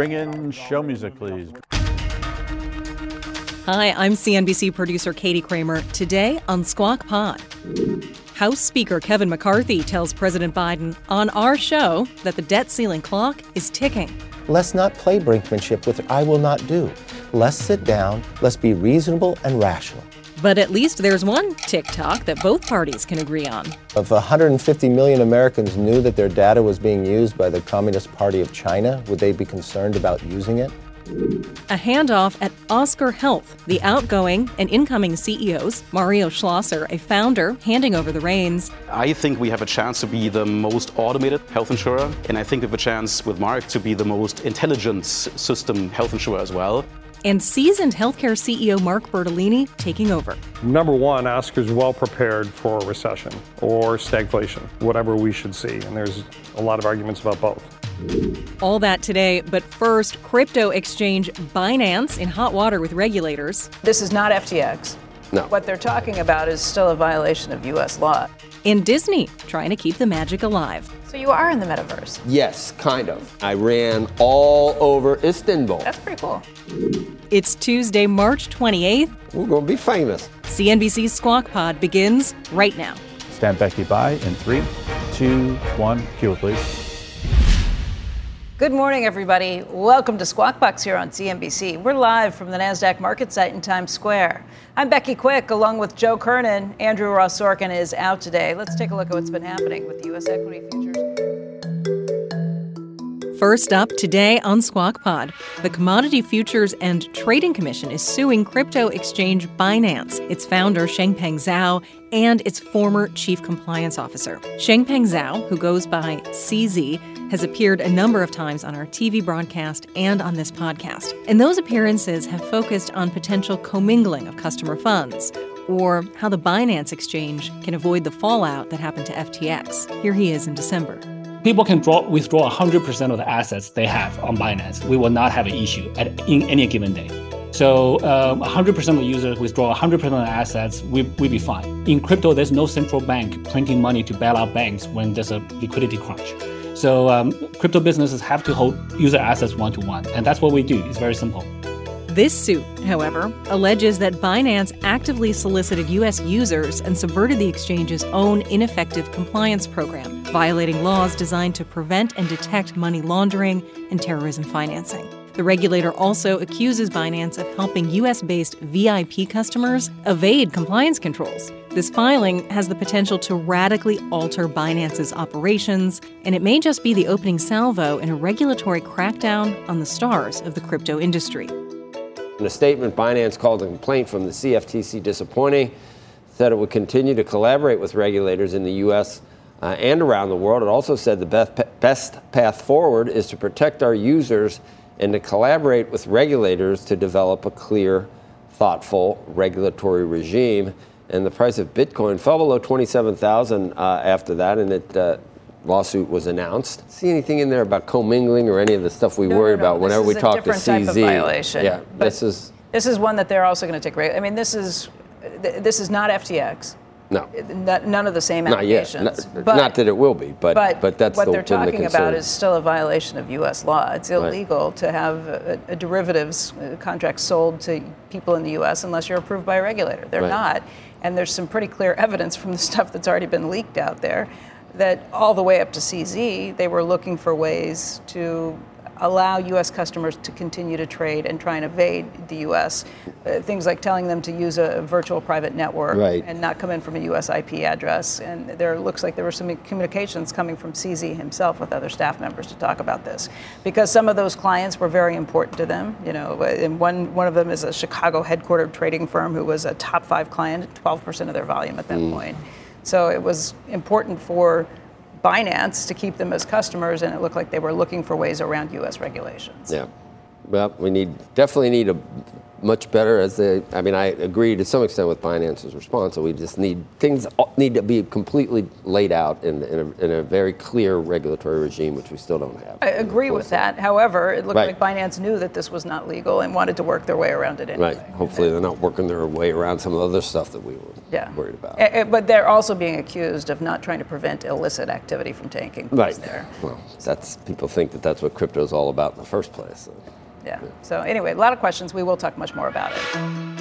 Bring in show music, please. Hi, I'm CNBC producer Katie Kramer. Today on Squawk Pod. House Speaker Kevin McCarthy tells President Biden on our show that the debt ceiling clock is ticking. Let's not play brinkmanship with I will not do. Let's sit down, let's be reasonable and rational. But at least there's one TikTok that both parties can agree on. If 150 million Americans knew that their data was being used by the Communist Party of China, would they be concerned about using it? A handoff at Oscar Health, the outgoing and incoming CEOs, Mario Schlosser, a founder, handing over the reins. I think we have a chance to be the most automated health insurer, and I think we have a chance with Mark to be the most intelligent system health insurer as well and seasoned healthcare CEO Mark Bertolini taking over. Number one, Oscar's well prepared for a recession or stagflation, whatever we should see. And there's a lot of arguments about both. All that today, but first, crypto exchange Binance in hot water with regulators. This is not FTX. No. What they're talking about is still a violation of U.S. law. In Disney, trying to keep the magic alive. So you are in the metaverse? Yes, kind of. I ran all over Istanbul. That's pretty cool. It's Tuesday, March 28th. We're going to be famous. CNBC's Squawk Pod begins right now. Stand Becky by in three, two, one. Cue it, please. Good morning, everybody. Welcome to Squawk Box here on CNBC. We're live from the NASDAQ market site in Times Square. I'm Becky Quick, along with Joe Kernen. Andrew Ross Sorkin is out today. Let's take a look at what's been happening with the U.S. equity futures. First up today on Squawk Pod, the Commodity Futures and Trading Commission is suing crypto exchange Binance, its founder Changpeng Zhao, and its former chief compliance officer. Changpeng Zhao, who goes by CZ, has appeared a number of times on our TV broadcast and on this podcast. And those appearances have focused on potential commingling of customer funds or how the Binance exchange can avoid the fallout that happened to FTX. Here he is in December people can draw, withdraw 100% of the assets they have on Binance. We will not have an issue at in any given day. So uh, 100% of the users withdraw 100% of the assets, we, we be fine. In crypto, there's no central bank printing money to bail out banks when there's a liquidity crunch. So um, crypto businesses have to hold user assets one to one, and that's what we do. It's very simple. This suit, however, alleges that Binance actively solicited U.S. users and subverted the exchange's own ineffective compliance program, violating laws designed to prevent and detect money laundering and terrorism financing. The regulator also accuses Binance of helping U.S. based VIP customers evade compliance controls. This filing has the potential to radically alter Binance's operations, and it may just be the opening salvo in a regulatory crackdown on the stars of the crypto industry. In a statement, Binance called the complaint from the CFTC disappointing, said it would continue to collaborate with regulators in the U.S. Uh, and around the world. It also said the best path forward is to protect our users and to collaborate with regulators to develop a clear, thoughtful regulatory regime. And the price of Bitcoin fell below 27,000 uh, after that, and it uh, lawsuit was announced. See anything in there about commingling or any of the stuff we no, worry no, no. about whenever we talk to CZ? Type of violation. Yeah, but this is this is one that they're also going to take. I mean, this is this is not FTX. No, not, none of the same allegations. Not yet. Not, but, not that it will be, but but, but that's what the, they're talking the about is still a violation of U.S. law. It's illegal right. to have a, a derivatives uh, contracts sold to people in the U.S. unless you're approved by a regulator. They're right. not, and there's some pretty clear evidence from the stuff that's already been leaked out there that all the way up to CZ, they were looking for ways to allow U.S. customers to continue to trade and try and evade the U.S. Uh, things like telling them to use a virtual private network right. and not come in from a U.S. IP address. And there looks like there were some communications coming from CZ himself with other staff members to talk about this, because some of those clients were very important to them. You know, and one one of them is a Chicago headquartered trading firm who was a top five client, 12% of their volume at that mm. point. So it was important for Binance to keep them as customers, and it looked like they were looking for ways around U.S. regulations. Yeah. Well, we need definitely need a much better as the. I mean, I agree to some extent with Binance's response. So we just need things need to be completely laid out in, in, a, in a very clear regulatory regime, which we still don't have. I agree with that. However, it looked Right. like Binance knew that this was not legal and wanted to work their way around it anyway. Right. Hopefully, they're not working their way around some of the other stuff that we were Yeah. worried about. Eh, eh, But they're also being accused of not trying to prevent illicit activity from taking place Right. there. Well, that's people think that that's what crypto is all about in the first place. So. Yeah. So anyway, a lot of questions. We will talk much more about it.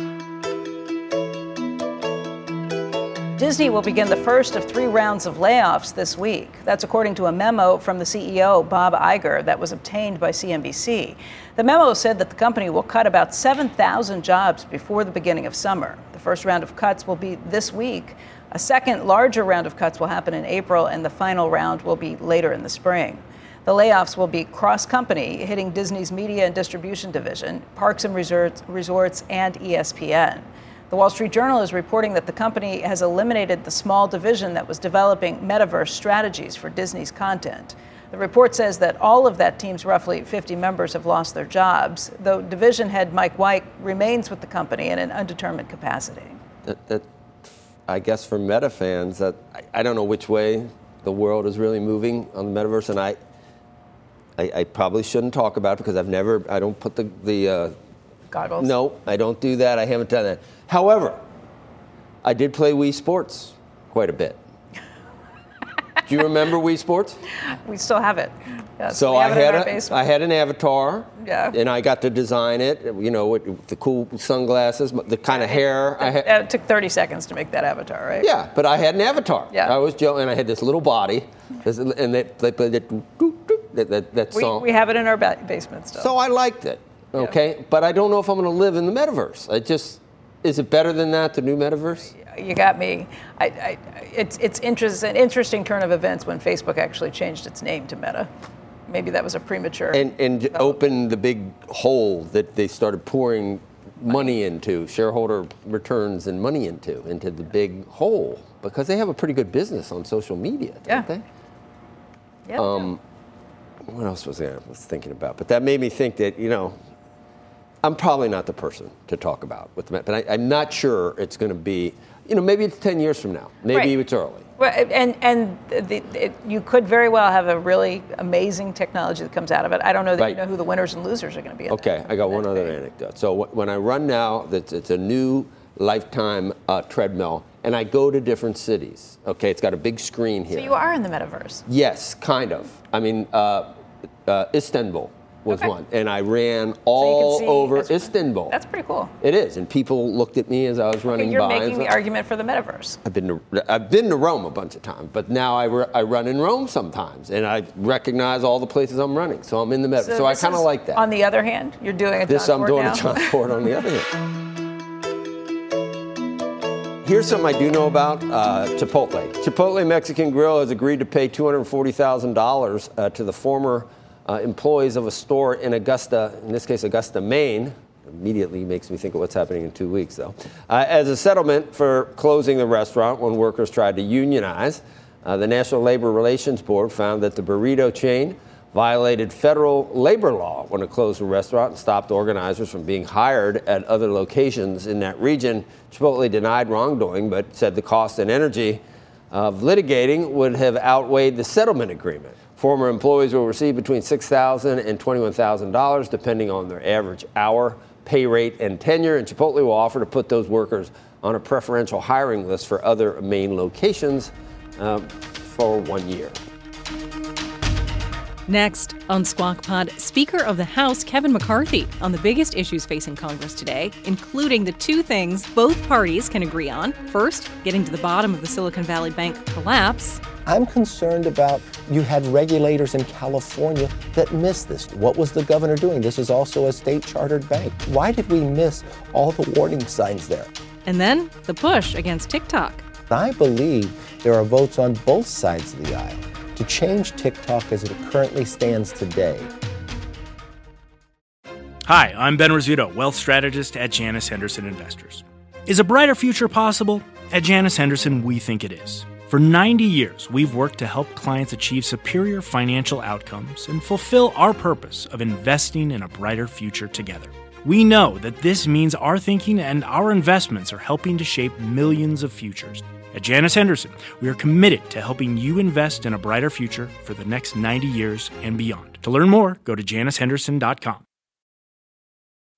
Disney will begin the first of three rounds of layoffs this week. That's according to a memo from the CEO, Bob Iger, that was obtained by CNBC. The memo said that the company will cut about 7,000 jobs before the beginning of summer. The first round of cuts will be this week. A second, larger round of cuts will happen in April, and the final round will be later in the spring. The layoffs will be cross company, hitting Disney's media and distribution division, parks and resorts, resorts, and ESPN. The Wall Street Journal is reporting that the company has eliminated the small division that was developing metaverse strategies for Disney's content. The report says that all of that team's roughly 50 members have lost their jobs, though division head Mike White remains with the company in an undetermined capacity. that I guess for meta fans, that I, I don't know which way the world is really moving on the metaverse, and I, I, I probably shouldn't talk about it because I've never, I don't put the the. Uh, Goggles? no, I don't do that. I haven't done that. However, I did play Wii Sports quite a bit. do you remember Wii Sports? We still have it. So I it had a. I had an avatar. Yeah. And I got to design it. You know, with the cool sunglasses, the kind of hair. I had, Uh, It took 30 seconds to make that avatar, right? yeah, but I had an avatar. Yeah. I was Joe, and I had this little body, and that they played that, that, that, We, song. we have it in our ba- basement still. so I liked it. Okay, but I don't know if I'm going to live in the metaverse. I just is it better than that? The new metaverse? you got me. I, I, it's it's interest, an interesting turn of events when Facebook actually changed its name to Meta. Maybe that was a premature. And and open the big hole that they started pouring money into, shareholder returns and money into, into the big hole because they have a pretty good business on social media, don't Yeah. they? yeah, Um, what else was I was thinking about? But that made me think that you know, I'm probably not the person to talk about with the Met, but I, I'm not sure it's going to be. You know, maybe it's 10 years from now. Maybe Right. it's early. Well, and and the, it, you could very well have a really amazing technology that comes out of it. I don't know that Right. you know who the winners and losers are going to be. Okay, that- I got one other debate. anecdote. So wh- when I run now, that's it's a new lifetime uh, treadmill, and I go to different cities. Okay, it's got a big screen here. So you are in the metaverse. Yes, kind of. I mean, uh, uh, Istanbul was Okay. one, and I ran all see- over Istanbul. That's pretty cool. It is, and people looked at me as I was running You're by. and making the so- argument for the metaverse. I've been to I've been to Rome a bunch of times, but now I, ru- I run in Rome sometimes, and I recognize all the places I'm running. So I'm in the metaverse. So, I kind of like that. On the other hand, you're doing a this I'm doing now. a John Ford on the other hand. Here's something I do know about uh, Chipotle. Chipotle Mexican Grill has agreed to pay $240,000 uh, to the former uh, employees of a store in Augusta, in this case, Augusta, Maine. Immediately makes me think of what's happening in two weeks, though. Uh, as a settlement for closing the restaurant when workers tried to unionize, uh, the National Labor Relations Board found that the burrito chain violated federal labor law when it closed the restaurant and stopped organizers from being hired at other locations in that region. Chipotle denied wrongdoing, but said the cost and energy of litigating would have outweighed the settlement agreement. Former employees will receive between $6,000 and $21,000, depending on their average hour, pay rate, and tenure. And Chipotle will offer to put those workers on a preferential hiring list for other Maine locations um, for one year. Next on Squawk Pod, Speaker of the House Kevin McCarthy on the biggest issues facing Congress today, including the two things both parties can agree on. First, getting to the bottom of the Silicon Valley Bank collapse, I'm concerned about you had regulators in California that missed this. What was the governor doing? This is also a state chartered bank. Why did we miss all the warning signs there? and then the push against TikTok. I believe there are votes on both sides of the aisle to change TikTok as it currently stands today. Hi, I'm Ben Rizzuto, wealth strategist at Janus Henderson Investors. Is a brighter future possible? At Janus Henderson, we think it is. For 90 years, we've worked to help clients achieve superior financial outcomes and fulfill our purpose of investing in a brighter future together. We know that this means our thinking and our investments are helping to shape millions of futures. At Janus Henderson, we are committed to helping you invest in a brighter future for the next 90 years and beyond. To learn more, go to janushenderson.com.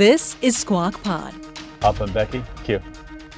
This is Squawk Pod. Up and Becky, Q.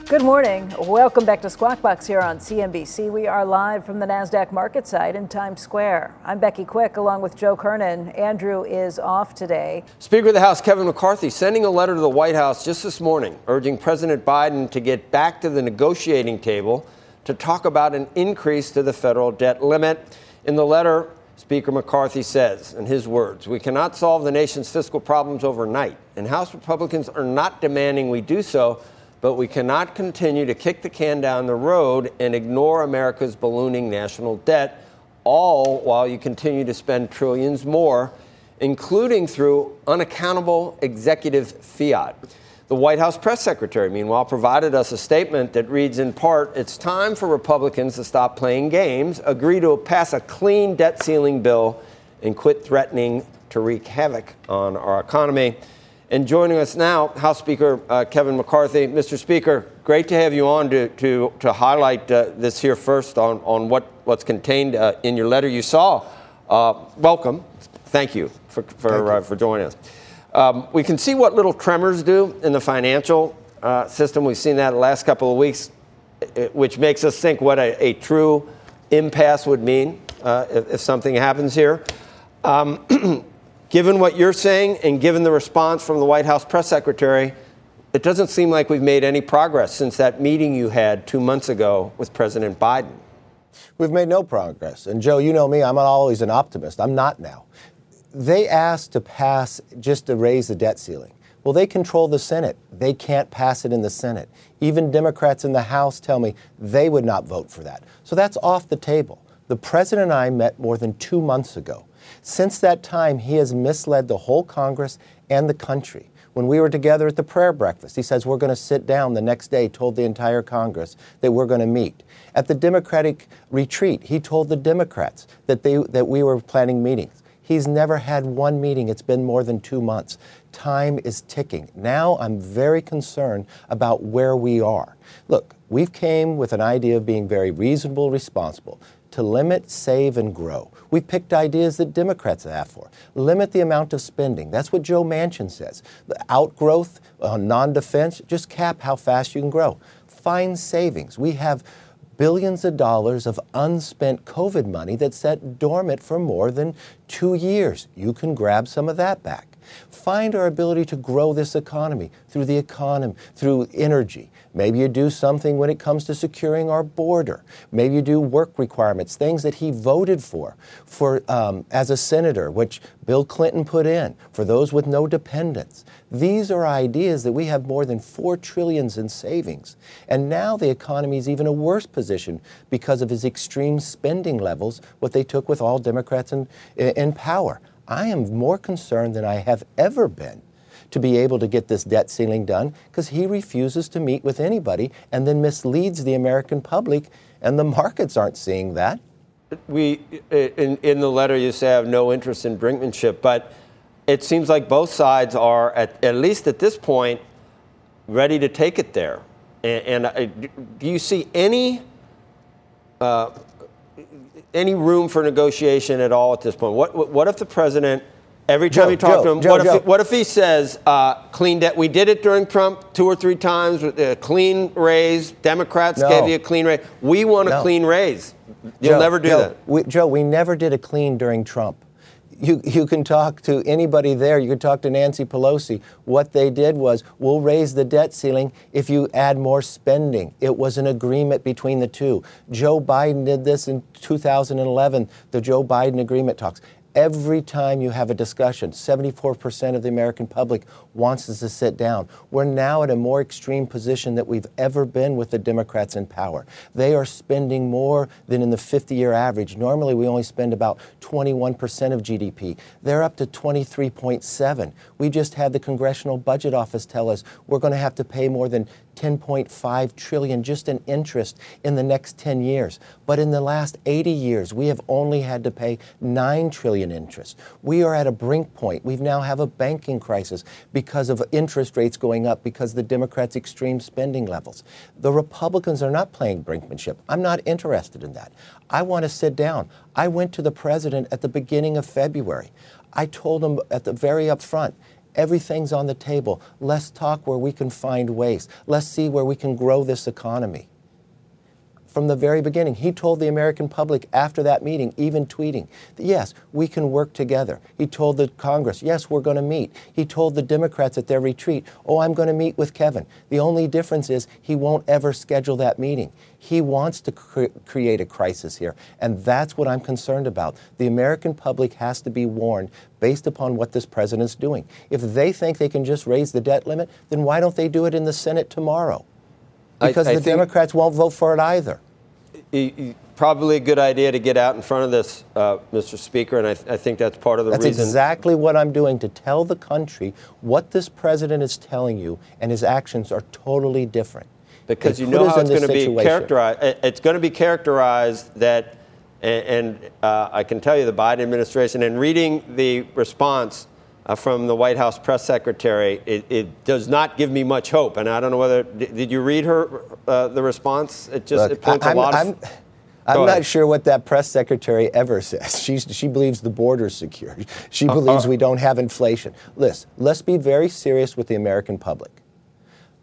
Good morning. Welcome back to Squawk Box here on CNBC. We are live from the NASDAQ market site in Times Square. I'm Becky Quick along with Joe Kernen. Andrew is off today. Speaker of the House Kevin McCarthy sending a letter to the White House just this morning urging President Biden to get back to the negotiating table to talk about an increase to the federal debt limit. In the letter, Speaker McCarthy says, in his words, we cannot solve the nation's fiscal problems overnight, and House Republicans are not demanding we do so, but we cannot continue to kick the can down the road and ignore America's ballooning national debt, all while you continue to spend trillions more, including through unaccountable executive fiat. The White House press secretary, meanwhile, provided us a statement that reads in part It's time for Republicans to stop playing games, agree to pass a clean debt ceiling bill, and quit threatening to wreak havoc on our economy. And joining us now, House Speaker uh, Kevin McCarthy. Mr. Speaker, great to have you on to, to, to highlight uh, this here first on, on what, what's contained uh, in your letter you saw. Uh, welcome. Thank you for, for, Thank you. Uh, for joining us. Um, we can see what little tremors do in the financial uh, system. We've seen that the last couple of weeks, which makes us think what a, a true impasse would mean uh, if, if, something happens here. Um, given what you're saying and given the response from the White House press secretary, it doesn't seem like we've made any progress since that meeting you had two months ago with President Biden. We've made no progress. And Joe, you know me, I'm always an optimist. I'm not now they asked to pass just to raise the debt ceiling. Well, they control the Senate. They can't pass it in the Senate. Even Democrats in the House tell me they would not vote for that. So that's off the table. The president and I met more than two months ago. Since that time, he has misled the whole Congress and the country. When we were together at the prayer breakfast, he says we're going to sit down the next day, told the entire Congress that we're going to meet. At the Democratic retreat, he told the Democrats that, they, that we were planning meetings. He's never had one meeting. It's been more than two months. Time is ticking. Now I'm very concerned about where we are. Look, we've came with an idea of being very reasonable, responsible to limit, save, and grow. We picked ideas that Democrats have for. Limit the amount of spending. That's what Joe Manchin says. The outgrowth on non defense, just cap how fast you can grow. Find savings. We have billions of dollars of unspent COVID money that sat dormant for more than two years. You can grab some of that back. Find our ability to grow this economy through the economy, through energy. Maybe you do something when it comes to securing our border. Maybe you do work requirements, things that he voted for, for um, as a senator, which Bill Clinton put in for those with no dependents. These are ideas that we have more than four trillions in savings, and now the economy is even a worse position because of his extreme spending levels. What they took with all Democrats in, in power. I am more concerned than I have ever been to be able to get this debt ceiling done because he refuses to meet with anybody and then misleads the American public, and the markets aren't seeing that. We, in, in the letter, you say I have no interest in brinkmanship, but it seems like both sides are, at, at least at this point, ready to take it there. And, and do you see any uh, any room for negotiation at all at this point? What, what if the president Every time Joe, you talk Joe, to him, Joe, what. If, what if he says uh, clean debt? We did it during Trump two or three times. With a clean raise. Democrats no. gave you a clean raise. We want a no. clean raise. You'll never do that. We, Joe, we never did a clean during Trump. You, you can talk to anybody there. You can talk to Nancy Pelosi. What they did was, we'll raise the debt ceiling if you add more spending. It was an agreement between the two. Joe Biden did this in 2011, the Joe Biden agreement talks. Every time you have a discussion, 74% of the American public wants us to sit down. We're now at a more extreme position that we've ever been with the Democrats in power. They are spending more than in the 50 year average. Normally, we only spend about 21% of GDP. They're up to 23.7. We just had the Congressional Budget Office tell us we're going to have to pay more than 10.5 trillion just in interest in the next 10 years. But in the last 80 years, we have only had to pay 9 trillion interest. We are at a brink point. We now have a banking crisis because of interest rates going up because the Democrats' extreme spending levels. The Republicans are not playing brinkmanship. I'm not interested in that. I want to sit down. I went to the president at the beginning of February. I told him at the very upfront, Everything's on the table. Let's talk where we can find ways. Let's see where we can grow this economy. From the very beginning, he told the American public after that meeting, even tweeting, that yes, we can work together. He told the Congress, yes, we're going to meet. He told the Democrats at their retreat, oh, I'm going to meet with Kevin. The only difference is he won't ever schedule that meeting. He wants to cre- create a crisis here, and that's what I'm concerned about. The American public has to be warned based upon what this president's doing. If they think they can just raise the debt limit, then why don't they do it in the Senate tomorrow? Because I, I the Democrats won't vote for it either. Probably a good idea to get out in front of this, uh, Mr. Speaker, and I, th- I, think that's part of the that's reason. That's exactly what I'm doing to tell the country what this president is telling you, and his actions are totally different. Because you know how it's going to be characterized. It's going to be characterized that and, and uh, I can tell you the Biden administration, and reading the response uh, from the White House press secretary, it, it, does not give me much hope. And I don't know whether did, did you read her uh, the response? It just Look, it points I'm, a lot I'm, of. I'm, not sure what that press secretary ever says. She's, she believes the border's secure. She uh-huh. believes we don't have inflation. Listen, let's be very serious with the American public.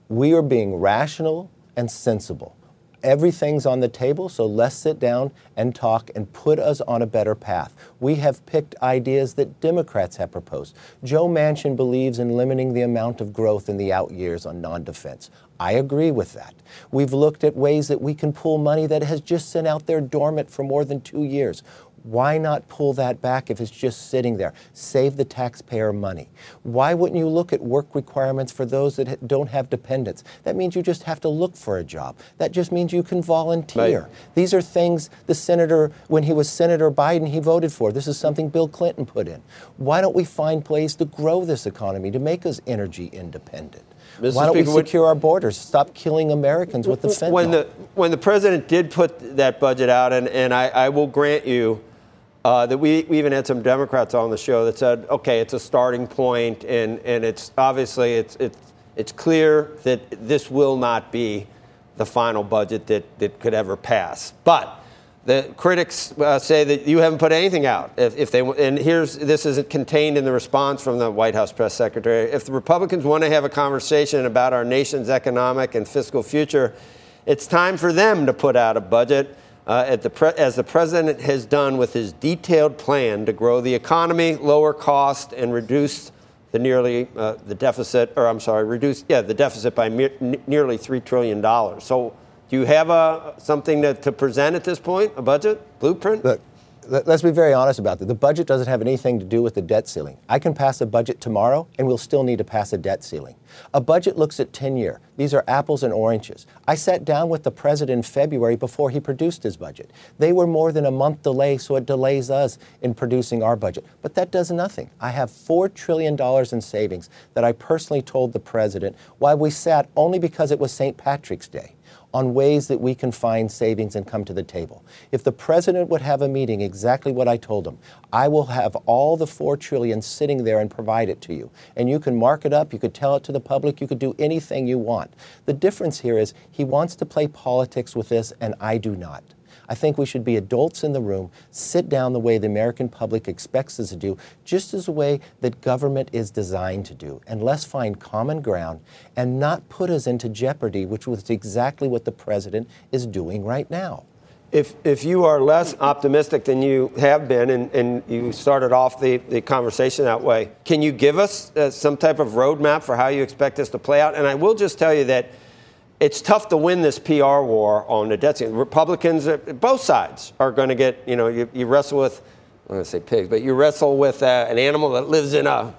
We are being rational and sensible. Everything's on the table, so let's sit down and talk and put us on a better path. We have picked ideas that Democrats have proposed. Joe Manchin believes in limiting the amount of growth in the out years on non defense. I agree with that. We've looked at ways that we can pull money that has just sat out there dormant for more than two years. Why not pull that back if it's just sitting there? Save the taxpayer money. Why wouldn't you look at work requirements for those that don't have dependents? That means you just have to look for a job. That just means you can volunteer. Right. These are things the senator, when he was Senator Biden, he voted for. This is something Bill Clinton put in. Why don't we find ways to grow this economy, to make us energy independent? Why don't Speaker, we secure our borders? Stop killing Americans with the fentanyl. When the, when the president did put that budget out, and, and I, I will grant you uh, that we, we even had some Democrats on the show that said, okay, it's a starting point, and, and it's obviously it's, it's, it's clear that this will not be the final budget that, that could ever pass. But the critics uh, say that you haven't put anything out. If, if, they and here's this is contained in the response from the White House press secretary. If the Republicans want to have a conversation about our nation's economic and fiscal future, it's time for them to put out a budget uh, the pre- as the president has done with his detailed plan to grow the economy, lower cost, and reduce the nearly uh, the deficit, or I'm sorry, reduce yeah the deficit by me- nearly three trillion dollars. So, do you have a something to, to present at this point? A budget blueprint? Look, let's be very honest about that. The budget doesn't have anything to do with the debt ceiling. I can pass a budget tomorrow, and we'll still need to pass a debt ceiling. A budget looks at 10 year. These are apples and oranges. I sat down with the president in February before he produced his budget. They were more than a month delay, so it delays us in producing our budget. But that does nothing. I have $4 trillion in savings that I personally told the president while we sat only because it was St. Patrick's Day on ways that we can find savings and come to the table. If the president would have a meeting, exactly what I told him, I will have all the four trillion sitting there and provide it to you. And you can mark it up, you could tell it to the public, you could do anything you want. The difference here is he wants to play politics with this, and I do not. I think we should be adults in the room, sit down the way the American public expects us to do, just as the way that government is designed to do. And let's find common ground and not put us into jeopardy, which was exactly what the president is doing right now. If, if you are less optimistic than you have been, and, and you started off the, the conversation that way, can you give us uh, some type of roadmap for how you expect this to play out? And I will just tell you that it's tough to win this PR war on the debt ceiling. Republicans, uh, both sides, are going to get, you know, you, you wrestle with, I'm going to say pigs, but you wrestle with uh, an animal that lives in a,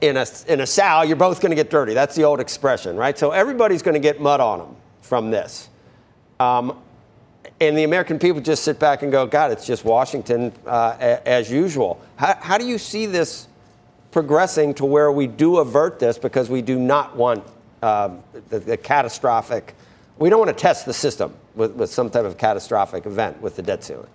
in a, in a sow, you're both going to get dirty. That's the old expression, right? So everybody's going to get mud on them from this. Um, and the American people just sit back and go, God, it's just Washington uh, a- as usual. How, how do you see this progressing to where we do avert this because we do not want um, the, the catastrophic, we don't want to test the system with, with some type of catastrophic event with the debt ceiling?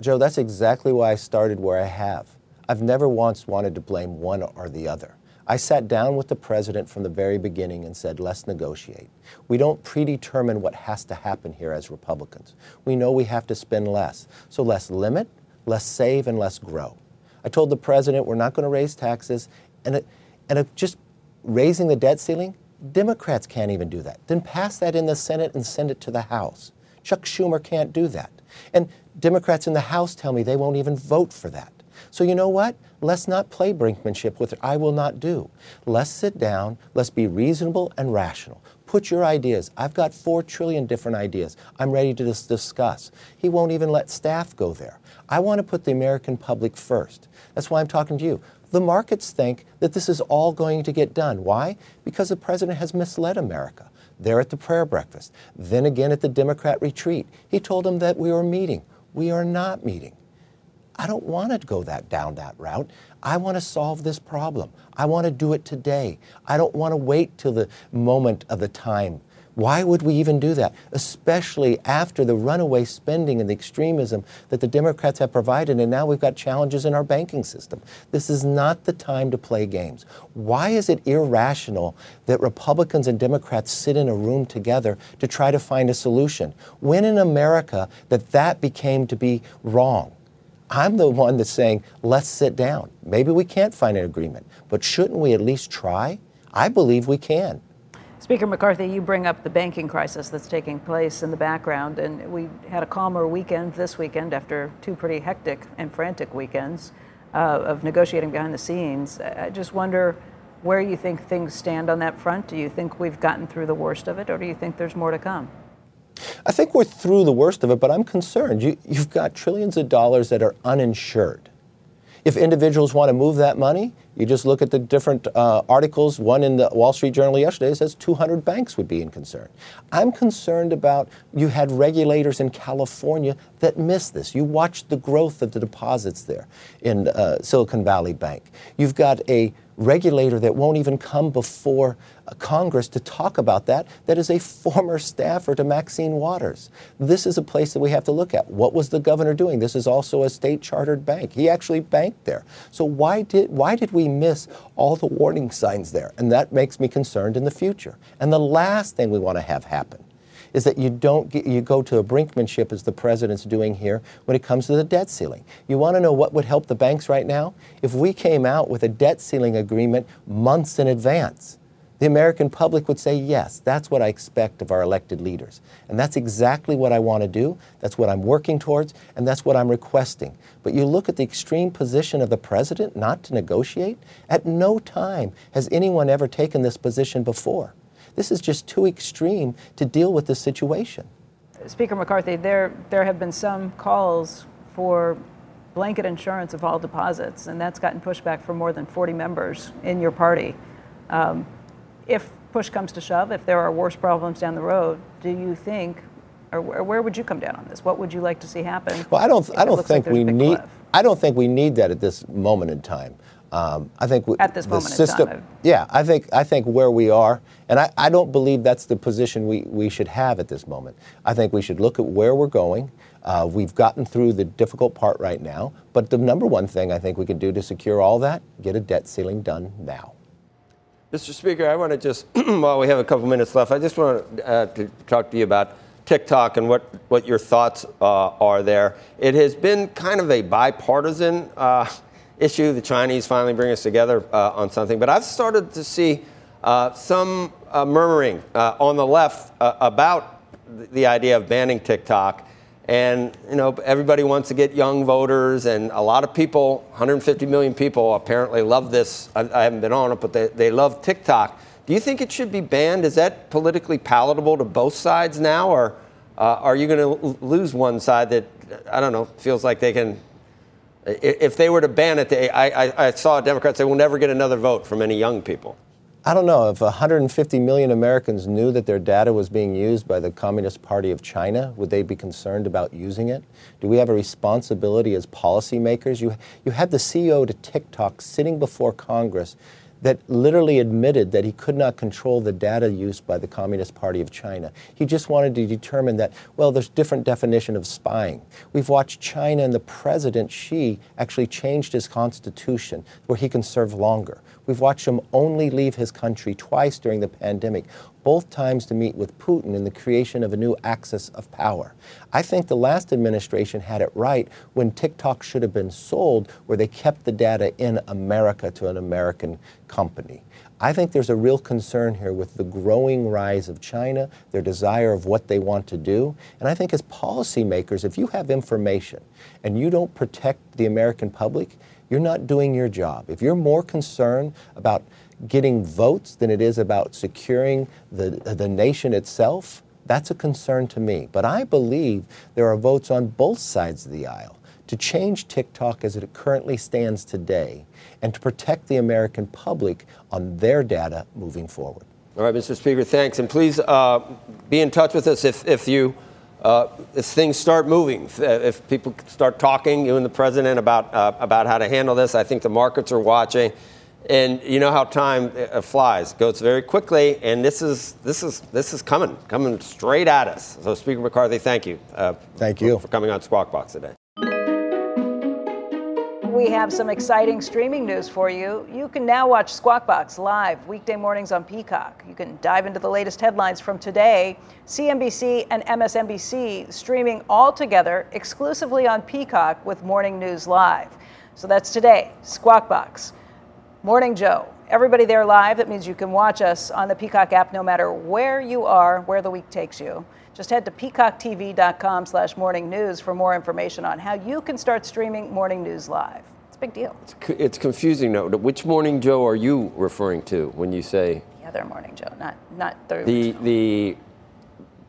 Joe, that's exactly why I started where I have. I've never once wanted to blame one or the other. I sat down with the president from the very beginning and said, let's negotiate. We don't predetermine what has to happen here as Republicans. We know we have to spend less. So let's limit, let's save, and let's grow. I told the president we're not going to raise taxes, and, it, and it just raising the debt ceiling, Democrats can't even do that. Then pass that in the Senate and send it to the House. Chuck Schumer can't do that. And Democrats in the House tell me they won't even vote for that. So you know what? Let's not play brinkmanship with it. I will not do. Let's sit down. Let's be reasonable and rational. Put your ideas. I've got four trillion different ideas. I'm ready to dis- discuss. He won't even let staff go there. I want to put the American public first. That's why I'm talking to you. The markets think that this is all going to get done. Why? Because the president has misled America. There at the prayer breakfast, then again at the Democrat retreat. He told them that we were meeting. We are not meeting. I don't want to go that down that route. I want to solve this problem. I want to do it today. I don't want to wait till the moment of the time. Why would we even do that? Especially after the runaway spending and the extremism that the Democrats have provided, and now we've got challenges in our banking system. This is not the time to play games. Why is it irrational that Republicans and Democrats sit in a room together to try to find a solution? When in America that that became to be wrong? I'm the one that's saying, let's sit down. Maybe we can't find an agreement, but shouldn't we at least try? I believe we can. Speaker McCarthy, you bring up the banking crisis that's taking place in the background, and we had a calmer weekend this weekend after two pretty hectic and frantic weekends uh, of negotiating behind the scenes. I just wonder where you think things stand on that front. Do you think we've gotten through the worst of it, or do you think there's more to come? I think we're through the worst of it, but I'm concerned. You, you've got trillions of dollars that are uninsured. If individuals want to move that money, you just look at the different uh, articles. One in the Wall Street Journal yesterday says 200 banks would be in concern. I'm concerned about you had regulators in California that missed this. You watched the growth of the deposits there in uh, Silicon Valley Bank. You've got a regulator that won't even come before uh, Congress to talk about that, that is a former staffer to Maxine Waters. This is a place that we have to look at. What was the governor doing? This is also a state chartered bank. He actually banked there. So why did why did we miss all the warning signs there? And that makes me concerned in the future. And the last thing we want to have happen is that you don't get, you go to a brinkmanship as the president's doing here when it comes to the debt ceiling. You want to know what would help the banks right now? If we came out with a debt ceiling agreement months in advance, the American public would say, yes, that's what I expect of our elected leaders. And that's exactly what I want to do. That's what I'm working towards, and that's what I'm requesting. But you look at the extreme position of the president not to negotiate. At no time has anyone ever taken this position before. This is just too extreme to deal with this situation. Speaker McCarthy, there, there have been some calls for blanket insurance of all deposits, and that's gotten pushback from more than 40 members in your party. Um, if push comes to shove, if there are worse problems down the road, do you think, or where would you come down on this? What would you like to see happen? Well, I don't. I don't think like we need. Cliff? I don't think we need that at this moment in time. Um, I think we, at this the moment system, in time. Yeah, I think I think where we are, and I, I don't believe that's the position we, we should have at this moment. I think we should look at where we're going. Uh, we've gotten through the difficult part right now, but the number one thing I think we can do to secure all that, get a debt ceiling done now. Mr. Speaker, I want to just, while we have a couple minutes left, I just want uh, to talk to you about TikTok and what, what your thoughts uh, are there. It has been kind of a bipartisan uh, issue. The Chinese finally bring us together uh, on something. But I've started to see some uh, murmuring uh, on the left uh, about the idea of banning TikTok. And you know, everybody wants to get young voters, and a lot of people, 150 million people, apparently love this. I, I haven't been on it, but they, they love TikTok. Do you think it should be banned? Is that politically palatable to both sides now, or uh, are you going to l- lose one side that I don't know feels like they can? If they were to ban it, they, I, I, I saw a Democrat say we'll never get another vote from any young people. I don't know if 150 million Americans knew that their data was being used by the Communist Party of China, would they be concerned about using it? Do we have a responsibility as policymakers? You, you had the CEO to TikTok sitting before Congress that literally admitted that he could not control the data used by the Communist Party of China. He just wanted to determine that, well, there's different definition of spying. We've watched China and the president Xi actually changed his constitution where he can serve longer. We've watched him only leave his country twice during the pandemic, both times to meet with Putin in the creation of a new axis of power. I think the last administration had it right when TikTok should have been sold, where they kept the data in America to an American company. I think there's a real concern here with the growing rise of China, their desire of what they want to do. And I think as policymakers, if you have information and you don't protect the American public, you're not doing your job. If you're more concerned about getting votes than it is about securing the, the nation itself, that's a concern to me. But I believe there are votes on both sides of the aisle to change TikTok as it currently stands today and to protect the American public on their data moving forward. All right, Mr. Speaker, thanks. And please uh, be in touch with us if, if you uh, if things start moving, if, people start talking, you and the president, about, uh, about how to handle this, I think the markets are watching. And you know how time uh, flies, it goes very quickly, and this is, this, is, this is coming, coming straight at us. So, Speaker McCarthy, thank you. Uh, thank you. For, for coming on Squawk Box today we have some exciting streaming news for you. You can now watch Squawk Box live weekday mornings on Peacock. You can dive into the latest headlines from today. CNBC and MSNBC streaming all together exclusively on Peacock with Morning News Live. So that's today, Squawk Box. Morning Joe. Everybody there live. That means you can watch us on the Peacock app no matter where you are, where the week takes you. Just head to peacocktv.com slash morning news for more information on how you can start streaming morning news live. It's big deal. It's, it's confusing now. Which morning Joe are you referring to when you say the other morning Joe, not not the the, the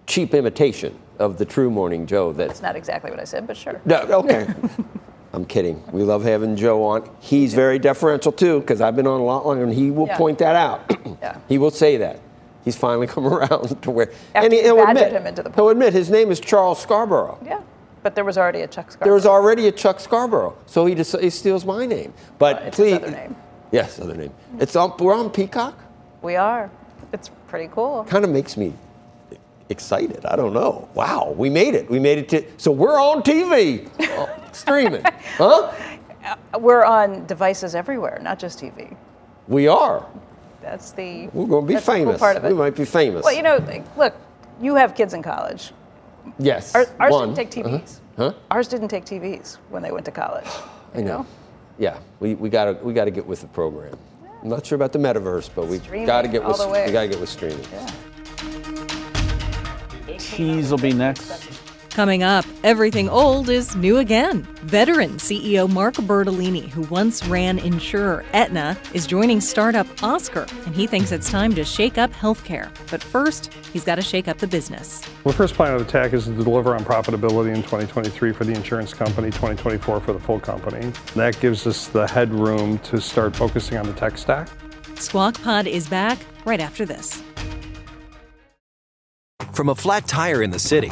cheap imitation of the true morning Joe that That's not exactly what I said, but sure. No, okay. I'm kidding. We love having Joe on. He's very deferential too, because I've been on a lot longer, and he will Yeah. point that out. Yeah. He will say that. He's finally come around to where. After and he, you he'll badgered admit, him into the he'll admit his name is Charles Scarborough. Yeah. But there was already a Chuck Scarborough. There was already a Chuck Scarborough, so he just he steals my name. But it's please, other name. yes, other name. It's on. We're on Peacock. We are. It's pretty cool. Kind of makes me excited. I don't know. Wow, we made it. We made it to. So we're on TV, Oh, streaming, huh? Uh, we're on devices everywhere, not just TV. We are. That's the. We're going to be the cool famous. part of it. We might be famous. Well, you know, look, you have kids in college. Yes. Ours, ours one. didn't take Uh-huh. TVs. Huh? Ours didn't take TVs when they went to college. I know. Yeah, we, we gotta we gotta get with the program. I'm not sure about the metaverse, but we Streaming gotta get with we gotta get with streaming. Tease will be next. Coming up, everything old is new again. Veteran CEO Mark Bertolini, who once ran insurer Aetna, is joining startup Oscar, and he thinks it's time to shake up healthcare. But first, he's got to shake up the business. The first plan of attack is to deliver on profitability in 2023 for the insurance company, 2024 for the full company. That gives us the headroom to start focusing on the tech stack. Squawk Pod is back right after this. From a flat tire in the city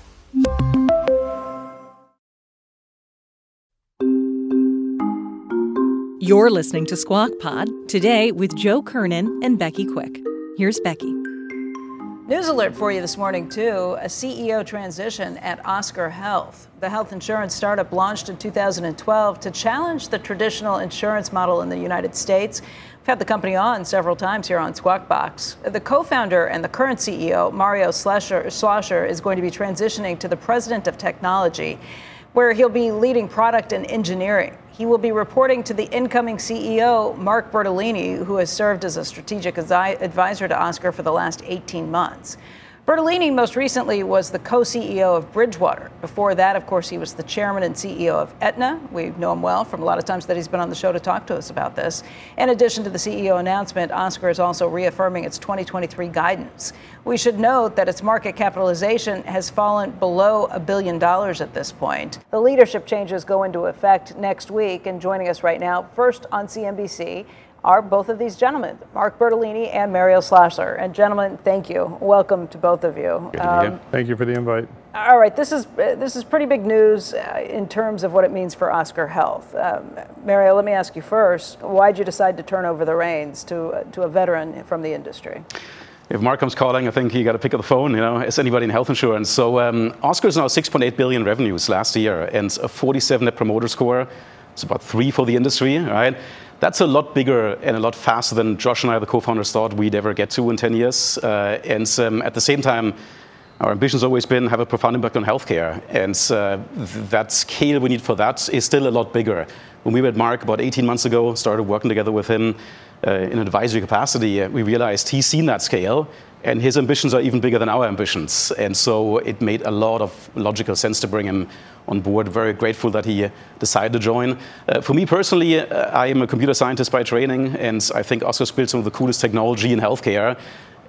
You're listening to Squawk Pod today with Joe Kernen and Becky Quick. Here's Becky. News alert for you this morning, too a CEO transition at Oscar Health. The health insurance startup launched in 2012 to challenge the traditional insurance model in the United States. We've had the company on several times here on Squawk Box. The co founder and the current CEO, Mario Schlosser, is going to be transitioning to the president of technology, where he'll be leading product and engineering. He will be reporting to the incoming CEO, Mark Bertolini, who has served as a strategic advisor to Oscar for the last 18 months. Bertolini most recently was the co CEO of Bridgewater. Before that, of course, he was the chairman and CEO of Aetna. We know him well from a lot of times that he's been on the show to talk to us about this. In addition to the CEO announcement, Oscar is also reaffirming its 2023 guidance. We should note that its market capitalization has fallen below a billion dollars at this point. The leadership changes go into effect next week, and joining us right now, first on CNBC are both of these gentlemen, Mark Bertolini and Mario Schlosser. And gentlemen, thank you. Welcome to both of you. Um, thank you for the invite. All right, this is this is pretty big news uh, in terms of what it means for Oscar Health. Um, Mario, let me ask you first: Why did you decide to turn over the reins to uh, to a veteran from the industry? If Mark comes calling, I think you got to pick up the phone. You know, as anybody in health insurance. So um, Oscar's now 6.8 billion revenues last year and a 47 net promoter score. It's about three for the industry, right? That's a lot bigger and a lot faster than Josh and I, the co-founders, thought we'd ever get to in 10 years. Uh, and um, at the same time, our ambition has always been have a profound impact on healthcare, and uh, th- that scale we need for that is still a lot bigger. When we met Mark about 18 months ago, started working together with him in an advisory capacity, uh, we realized he's seen that scale, and his ambitions are even bigger than our ambitions. And so it made a lot of logical sense to bring him on board. Very grateful that he uh, decided to join. Uh, for me personally, uh, I am a computer scientist by training, and I think Oscar's built some of the coolest technology in healthcare.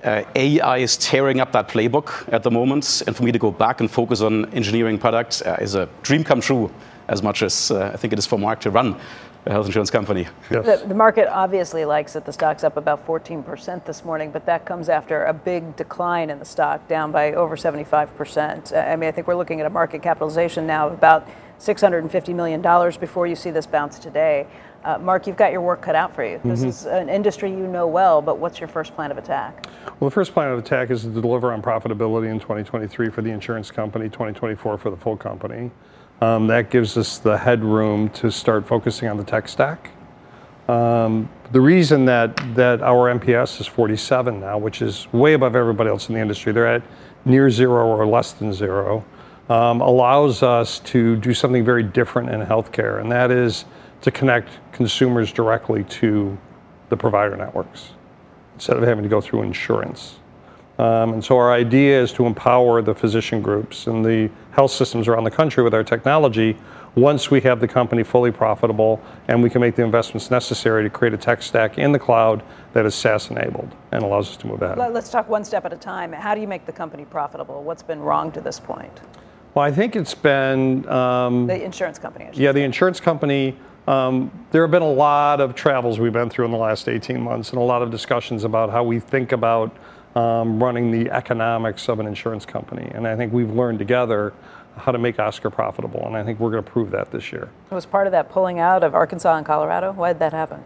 Uh, AI is tearing up that playbook at the moment, and for me to go back and focus on engineering products uh, is a dream come true as much as uh, I think it is for Mark to run a health insurance company. Yes. The, the, market obviously likes it. The stock's up about 14% this morning, but that comes after a big decline in the stock, down by over 75%. I mean, I think we're looking at a market capitalization now of about $650 million before you see this bounce today. Uh, Mark, you've got your work cut out for you. This mm-hmm. is an industry you know well, but what's your first plan of attack? Well, the first plan of attack is to deliver on profitability in 2023 for the insurance company, 2024 for the full company. Um, that gives us the headroom to start focusing on the tech stack. Um, the reason that, that our NPS is 47 now, which is way above everybody else in the industry, they're at near zero or less than zero, um, allows us to do something very different in healthcare, and that is to connect consumers directly to the provider networks instead of having to go through insurance. Um, and so our idea is to empower the physician groups and the health systems around the country with our technology once we have the company fully profitable and we can make the investments necessary to create a tech stack in the cloud that is SaaS enabled and allows us to move ahead. Let's talk one step at a time. How do you make the company profitable? What's been wrong to this point? Well, I think it's been um, the insurance company. Yeah, the insurance company. Um, there have been a lot of travels we've been through in the last 18 months and a lot of discussions about how we think about um, running the economics of an insurance company. And I think we've learned together how to make Oscar profitable. And I think we're going to prove that this year. Was part of that pulling out of Arkansas and Colorado? Why did that happen?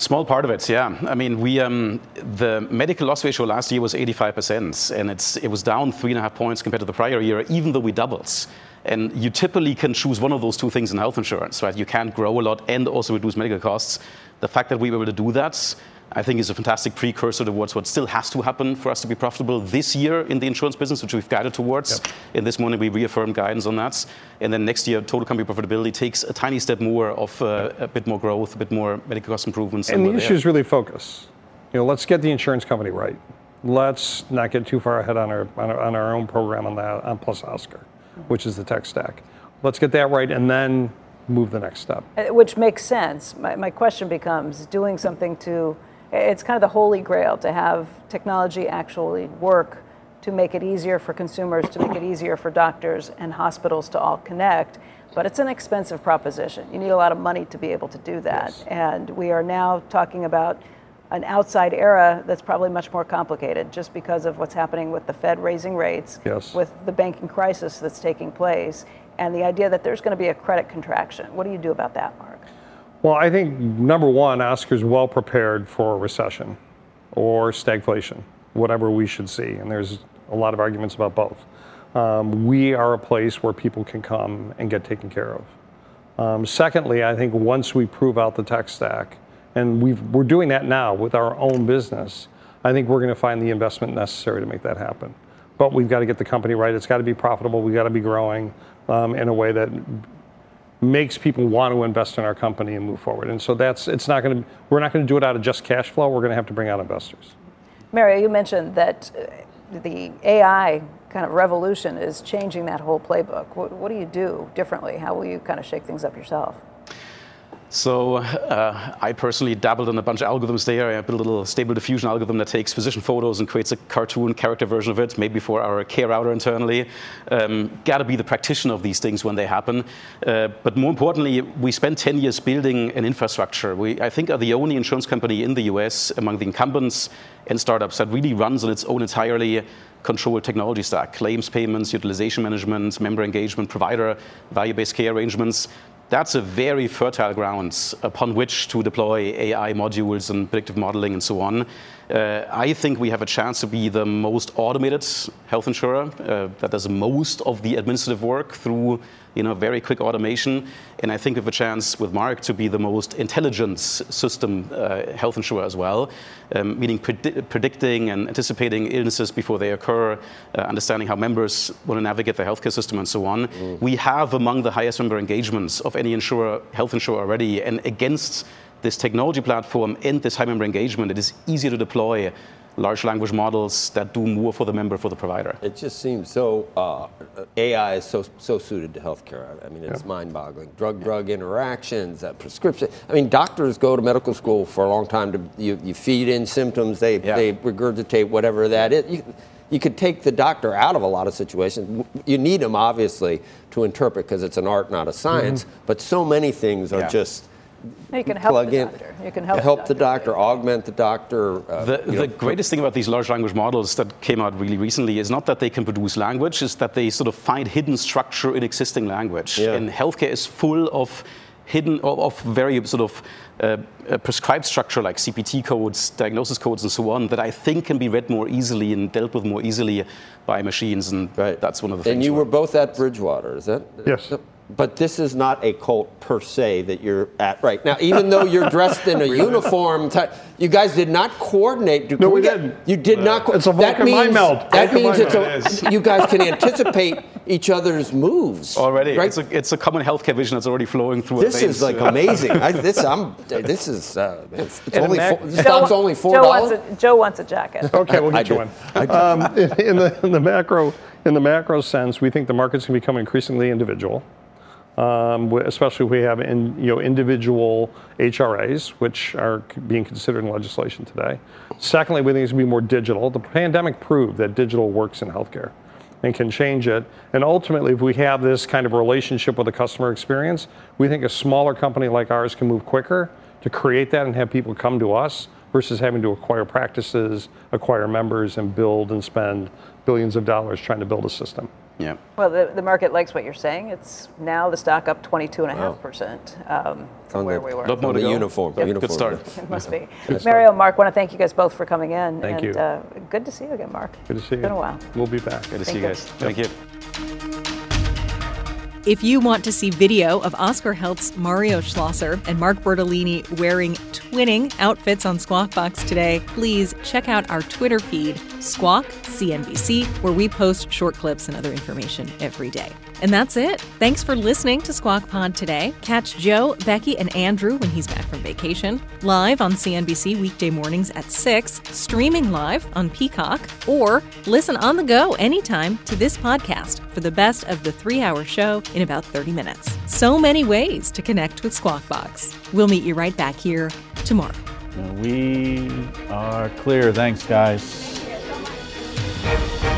Small part of it, yeah. I mean, we um, the medical loss ratio last year was 85%, and it's it was down three and a half points compared to the prior year, even though we doubled. And you typically can choose one of those two things in health insurance, right? You can't grow a lot and also reduce medical costs. The fact that we were able to do that I think is a fantastic precursor towards what still has to happen for us to be profitable this year in the insurance business, which we've guided towards. Yep. And this morning we reaffirmed guidance on that. And then next year, total company profitability takes a tiny step more of uh, a bit more growth, a bit more medical cost improvements. And the issue is really focus. You know, let's get the insurance company right. Let's not get too far ahead on our on our, on our own program on that on Plus Oscar, which is the tech stack. Let's get that right, and then move the next step. Uh, which makes sense. My, my question becomes doing something to it's kind of the holy grail to have technology actually work to make it easier for consumers, to make it easier for doctors and hospitals to all connect. But it's an expensive proposition. You need a lot of money to be able to do that. Yes. And we are now talking about an outside era that's probably much more complicated just because of what's happening with the Fed raising rates, yes. with the banking crisis that's taking place, and the idea that there's going to be a credit contraction. What do you do about that, Mark? Well, I think number one, Oscar's well prepared for a recession or stagflation, whatever we should see. And there's a lot of arguments about both. Um, we are a place where people can come and get taken care of. Um, secondly, I think once we prove out the tech stack, and we are doing that now with our own business, I think we're going to find the investment necessary to make that happen. But we've got to get the company right. It's got to be profitable. We've got to be growing um, in a way that makes people want to invest in our company and move forward. And so that's it's not going to we're not going to do it out of just cash flow. We're going to have to bring out investors. Mario, you mentioned that uh, the AI kind of revolution is changing that whole playbook. What, what do you do differently? How will you kind of shake things up yourself? So uh, I personally dabbled in a bunch of algorithms there. I built a little stable diffusion algorithm that takes physician photos and creates a cartoon character version of it, maybe for our care router internally. Um, Got to be the practitioner of these things when they happen. Uh, but more importantly, we spent 10 years building an infrastructure. We, I think, are the only insurance company in the US among the incumbents and startups that really runs on its own entirely controlled technology stack, claims payments, utilization management, member engagement, provider, value-based care arrangements that's a very fertile ground upon which to deploy AI modules and predictive modeling and so on. Uh, I think we have a chance to be the most automated health insurer uh, that does most of the administrative work through you know, very quick automation. And I think we have a chance with Mark to be the most intelligent system uh, health insurer as well, um, meaning predi- predicting and anticipating illnesses before they occur, uh, understanding how members want to navigate the healthcare system and so on. Mm. We have among the highest member engagements of any insurer, health insurer already, and against this technology platform and this high member engagement, it is easier to deploy large language models that do more for the member, for the provider. It just seems so, uh, AI is so, so suited to healthcare. I mean, it's yeah. mind boggling. Drug drug interactions, uh, prescription. I mean, doctors go to medical school for a long time to, you, you feed in symptoms, they, yeah. they regurgitate whatever that is. You, you could take the doctor out of a lot of situations. You need them, obviously, to interpret because it's an art, not a science. Mm-hmm. But so many things are yeah. just you can help plug the in, doctor. You can help, help the doctor, the doctor augment the doctor. Uh, the, the greatest thing about these large language models that came out really recently is not that they can produce language, is that they sort of find hidden structure in existing language. Yeah. And healthcare is full of hidden, of, of very sort of uh, uh prescribed structure like CPT codes, diagnosis codes, and so on that I think can be read more easily and dealt with more easily by machines. And right. that's one of the things. And you were both at Bridgewater, is that? Yes but this is not a cult per se that you're at right now. Even though you're dressed in a uniform, type, you guys did not coordinate. no, we didn't. You did uh, not. Co- it's a Vulcan that means, mind meld. That means it's a, you guys can anticipate each other's moves already. Right? It's a, it's a common healthcare vision that's already flowing through. This is like amazing. I, this I'm. This is. Uh, it's, it's only. Four, this Joe, only four dollars. Joe, Joe wants a jacket. Okay, we'll get you one. Um, in, in, the, in the macro in the macro sense, we think the market's going to become increasingly individual um, especially if we have in, you know, individual HRAs, which are being considered in legislation today. Secondly, we think it's going to be more digital. The pandemic proved that digital works in healthcare and can change it. And ultimately, if we have this kind of relationship with the customer experience, we think a smaller company like ours can move quicker to create that and have people come to us versus having to acquire practices, acquire members, and build and spend billions of dollars trying to build a system. Yeah. Well, the, the market likes what you're saying. It's now the stock up 22.5% um, from where the, we were. Love more the uniform. Yep. uniform. Good start. It must be. Mario, Mark, want to thank you guys both for coming in. Thank and, you. Uh, good to see you again, Mark. Good to see you. It's been a while. We'll be back. Good to thank see you guys. Thank you. If you want to see video of Oscar Health's Mario Schlosser and Mark Bertolini wearing twinning outfits on Squawk Box today, please check out our Twitter feed, Squawk CNBC, where we post short clips and other information every day. And that's it. Thanks for listening to Squawk Pod today. Catch Joe, Becky, and Andrew when he's back from vacation, live on CNBC weekday mornings at 6, streaming live on Peacock, or listen on the go anytime to this podcast for the best of the three hour show in about 30 minutes. So many ways to connect with Squawk Box. We'll meet you right back here tomorrow. We are clear. Thanks, guys. Thank you.